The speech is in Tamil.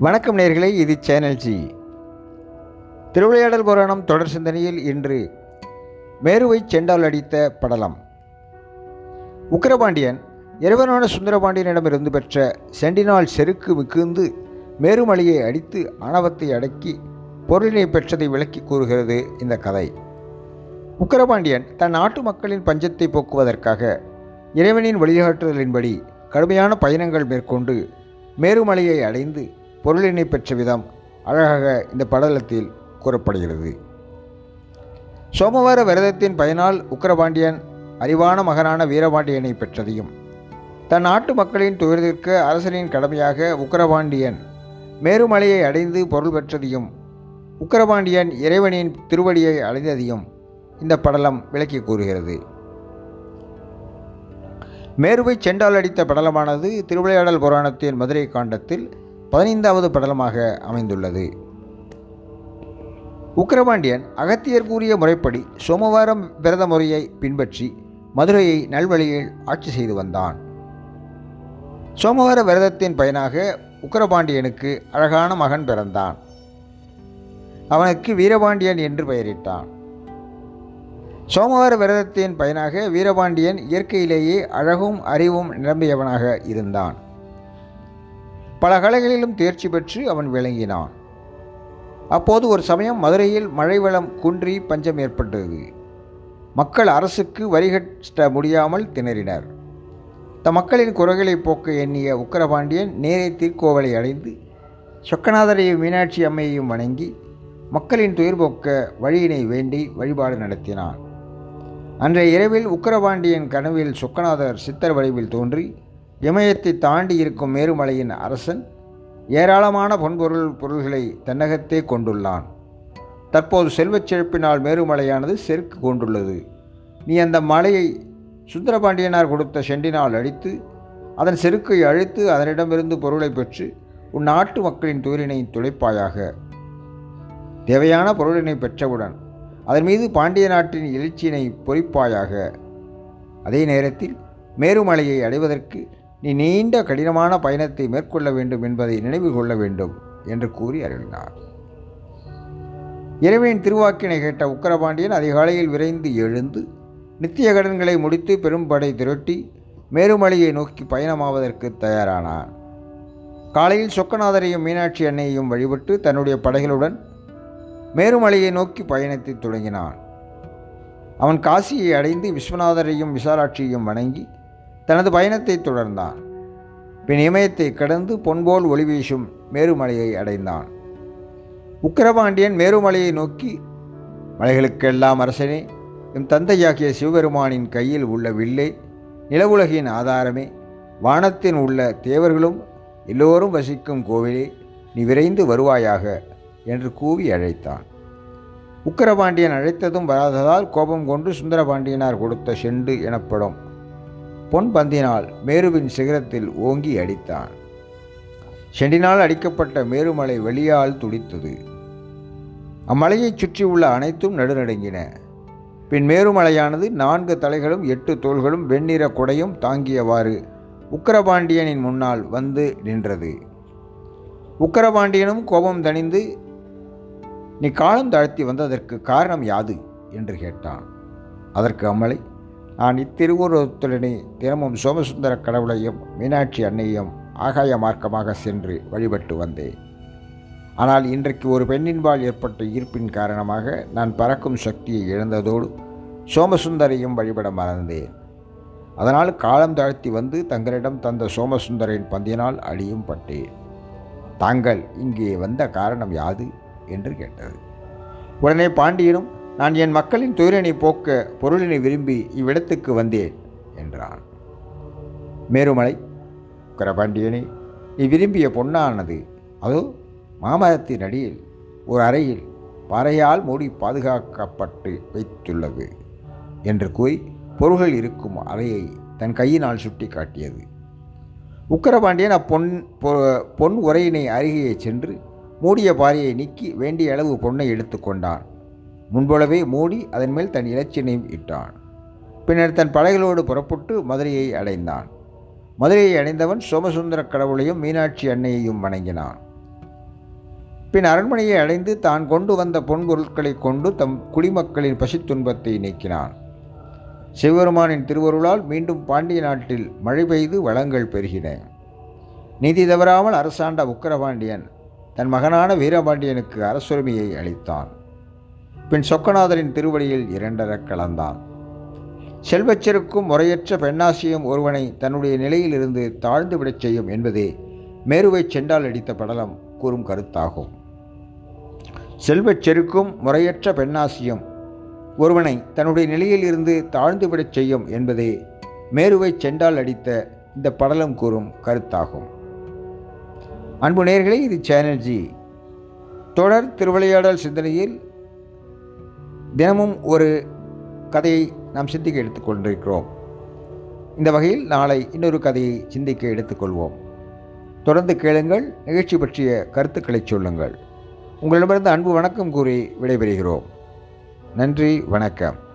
வணக்கம் நேர்களே இது சேனல் ஜி. திருவிளையாடல் புராணம் தொடர் சிந்தனையில் இன்று மேருவை செண்டால் அடித்த படலம். உக்கிரபாண்டியன் இறைவனான சுந்தரபாண்டியனிடமிருந்து பெற்ற செண்டினால் செருக்கு மிகுந்து மேருமலையை அடித்து ஆணவத்தை அடக்கி பொருளினை பெற்றதை விளக்கி கூறுகிறது இந்த கதை. உக்கிரபாண்டியன் தன் நாட்டு மக்களின் பஞ்சத்தை போக்குவதற்காக இறைவனின் வழிகாட்டுதலின்படி கடுமையான பயணங்கள் மேற்கொண்டு மேருமலையை அடைந்து பொருளினை பெற்ற விதம் அழகாக இந்த படலத்தில் கூறப்படுகிறது. சோமவார விரதத்தின் பயனால் உக்கிரபாண்டியன் அறிவான மகனான வீரபாண்டியனை பெற்றதையும் தன் நாட்டு மக்களின் துயரத்திற்கு அரசனின் கடமையாக உக்கரபாண்டியன் மேருமலையை அடைந்து பொருள் பெற்றதையும் உக்கிரபாண்டியன் இறைவனின் திருவடியை அடைந்ததையும் இந்த படலம் விளக்கி கூறுகிறது. மேருவை செண்டால் அடித்த படலமானது திருவிளையாடல் புராணத்தின் மதுரை காண்டத்தில் பதினைந்தாவது படலமாக அமைந்துள்ளது. உக்கிரபாண்டியன் அகத்தியர் கூறிய முறைப்படி சோமவாரம் விரத முறையை பின்பற்றி மதுரையை நல்வழியில் ஆட்சி செய்து வந்தான். சோமவார விரதத்தின் பயனாக உக்கிரபாண்டியனுக்கு அழகான மகன் பிறந்தான். அவனுக்கு வீரபாண்டியன் என்று பெயரிட்டான். சோமவார விரதத்தின் பயனாக வீரபாண்டியன் இயற்கையிலேயே அழகும் அறிவும் நிரம்பியவனாக இருந்தான். பல கலைகளிலும் தேர்ச்சி பெற்று அவன் விளங்கினான். அப்போது ஒரு சமயம் மதுரையில் மழை வெள்ளம் குன்றி பஞ்சம் ஏற்பட்டது. மக்கள் அரசுக்கு வரிகட்ட முடியாமல் திணறினர். தம் மக்களின் குறைகளை போக்க எண்ணிய உக்கிரபாண்டியன் நேரே திருக்கோவலை அடைந்து சொக்கநாதரையும் மீனாட்சி அம்மையையும் வணங்கி மக்களின் துயர் போக்க வழியினை வேண்டி வழிபாடு நடத்தினான். அன்றைய இரவில் உக்கிரபாண்டியன் கனவில் சொக்கநாதர் சித்தர் வடிவில் தோன்றி இமயத்தை தாண்டி இருக்கும் மேருமலையின் அரசன் ஏராளமான பொன்பொருள் பொருள்களை தன்னகத்தே கொண்டுள்ளான். தற்போது செல்வச் செழிப்பினால் மேருமலையானது செருக்கு கொண்டுள்ளது. நீ அந்த மலையை சுந்தரபாண்டியனார் கொடுத்த செண்டினால் அழித்து அதன் செருக்கை அழித்து அதனிடமிருந்து பொருளை பெற்று உன் நாட்டு மக்களின் துயரினை துளைப்பாயாக. தேவையான பொருளினை பெற்றவுடன் அதன் மீது பாண்டிய நாட்டின் எழுச்சியினை பொறிப்பாயாக. அதே நேரத்தில் மேருமலையை அடைவதற்கு நீ நீண்ட கடினமான பயணத்தை மேற்கொள்ள வேண்டும் என்பதை நினைவு கொள்ள வேண்டும் என்று கூறி அருளினார். இறைவனின் திருவாக்கினை கேட்ட உக்கரபாண்டியன் அதிகாலையில் விரைந்து எழுந்து நித்திய கடன்களை முடித்து பெரும்படை திரட்டி மேருமலையை நோக்கி பயணமாவதற்கு தயாரானான் காலையில் சொக்கநாதரையும் மீனாட்சி அன்னையையும் வழிபட்டு தன்னுடைய படைகளுடன் மேருமலையை நோக்கி பயணத்தை தொடங்கினான். அவன் காசியை அடைந்து விஸ்வநாதரையும் விசாலாட்சியையும் வணங்கி தனது பயணத்தை தொடர்ந்தான். பின் இமயத்தை கடந்து பொன்போல் ஒளி வீசும் மேருமலையை அடைந்தான். உக்கிரபாண்டியன் மேருமலையை நோக்கி மலைகளுக்கெல்லாம் அரசனே எம் தந்தையாகிய சிவபெருமானின் கையில் உள்ள வில்லே நிலவுலகின் ஆதாரமே வானத்தின் உள்ள தேவர்களும் எல்லோரும் வசிக்கும் கோவிலே நீ விரைந்து வருவாயாக என்று கூவி அழைத்தான். உக்கிரபாண்டியன் அழைத்ததும் வராததால் கோபம் கொண்டு சுந்தரபாண்டியனார் கொடுத்த செண்டு எனப்படும் பொன் பந்தினால் மேருவின் சிகரத்தில் ஓங்கி அடித்தான். செண்டினால் அடிக்கப்பட்ட மேருமலை வெளியால் துடித்தது. அம்மலையைச் சுற்றியுள்ள அனைத்தும் நடுநடுங்கின. பின் மேருமலையானது நான்கு தலைகளும் எட்டு தோள்களும் வெண்ணிற கொடையும் தாங்கியவாறு உக்கிரபாண்டியனின் முன்னால் வந்து நின்றது. உக்கிரபாண்டியனும் கோபம் தணிந்து நீ காலம் தாழ்த்தி வந்ததற்கு காரணம் யாது? என்று கேட்டான். அதற்கு அம்மலை நான் இத்திருவுருவத்துடனே தினமும் சோமசுந்தர கடவுளையும் மீனாட்சி அன்னையும் ஆகாய மார்க்கமாக சென்று வழிபட்டு வந்தேன். ஆனால் இன்றைக்கு ஒரு பெண்ணின்பால் ஏற்பட்ட ஈர்ப்பின் காரணமாக நான் பறக்கும் சக்தியை இழந்ததோடு சோமசுந்தரையும் வழிபட மறந்தேன். அதனால் காலம் தாழ்த்தி வந்து தங்களிடம் தந்த சோமசுந்தரின் பந்தினால் அழியும் பட்டேன். தாங்கள் இங்கே வந்த காரணம் யாது? என்று கேட்டது. உடனே பாண்டியனும் நான் என் மக்களின் துயரினை போக்க பொருளினை விரும்பி இவ்விடத்துக்கு வந்தேன் என்றான். மேருமலை குரபாண்டியனே நீ விரும்பிய பொன்னானது. அதோ மாமரத்தின் அடியில் ஒரு அறையில் பாறையால் மூடி பாதுகாக்கப்பட்டு வைத்துள்ளது என்று கூறி பொருள்கள் இருக்கும் அறையை தன் கையினால் சுட்டி காட்டியது உக்கரபாண்டியன் அப்பொன் பொன் உரையினை அருகே சென்று மூடிய பாறையை நீக்கி வேண்டிய அளவு பொன்னை எடுத்துக்கொண்டான். முன்போலவே மூடி அதன் மேல் தன் இலச்சினையும் இட்டான். பின்னர் தன் படைகளோடு புறப்பட்டு மதுரையை அடைந்தான். மதுரையை அடைந்தவன் சோமசுந்தர கடவுளையும் மீனாட்சி அன்னையையும் வணங்கினான். பின் அரண்மனையை அடைந்து தான் கொண்டு வந்த பொன்பொருட்களை கொண்டு தம் குடிமக்களின் பசித்துன்பத்தை நீக்கினான். சிவபெருமானின் திருவருளால் மீண்டும் பாண்டிய நாட்டில் மழை பெய்து வளங்கள் பெருகின. நீதி தவறாமல் அரசாண்ட உக்கரபாண்டியன் தன் மகனான வீரபாண்டியனுக்கு அரசுரிமையை அளித்தான். பின் சொக்கநாதரின் திருவடியில் இரண்டரக் கலந்தான். செல்வச்செருக்கும் முறையற்ற பெண்ணாசியம் ஒருவனை தன்னுடைய நிலையிலிருந்து தாழ்ந்து விடச் செய்யும் என்பதே மேருவை சென்றால் அடித்த படலம் கூறும் கருத்தாகும். செல்வச் செருக்கும் முறையற்ற பெண்ணாசியம் ஒருவனை தன்னுடைய நிலையில் இருந்து தாழ்ந்து விடச் செய்யும் என்பதே மேருவை சென்றால் அடித்த இந்த படலம் கூறும் கருத்தாகும். அன்பு நேர்களே இது சேனல்ஜி தொடர் திருவிளையாடல் சிந்தனையில் தினமும் ஒரு கதையை நாம் சிந்திக்க எடுத்துக்கொண்டிருக்கிறோம். இந்த வகையில் நாளை இன்னொரு கதையை சிந்திக்க எடுத்துக்கொள்வோம். தொடர்ந்து கேளுங்கள் நிகழ்ச்சி பற்றிய கருத்துக்களை சொல்லுங்கள். உங்களிடமிருந்து அன்பு வணக்கம் கூறி விடைபெறுகிறோம். நன்றி வணக்கம்.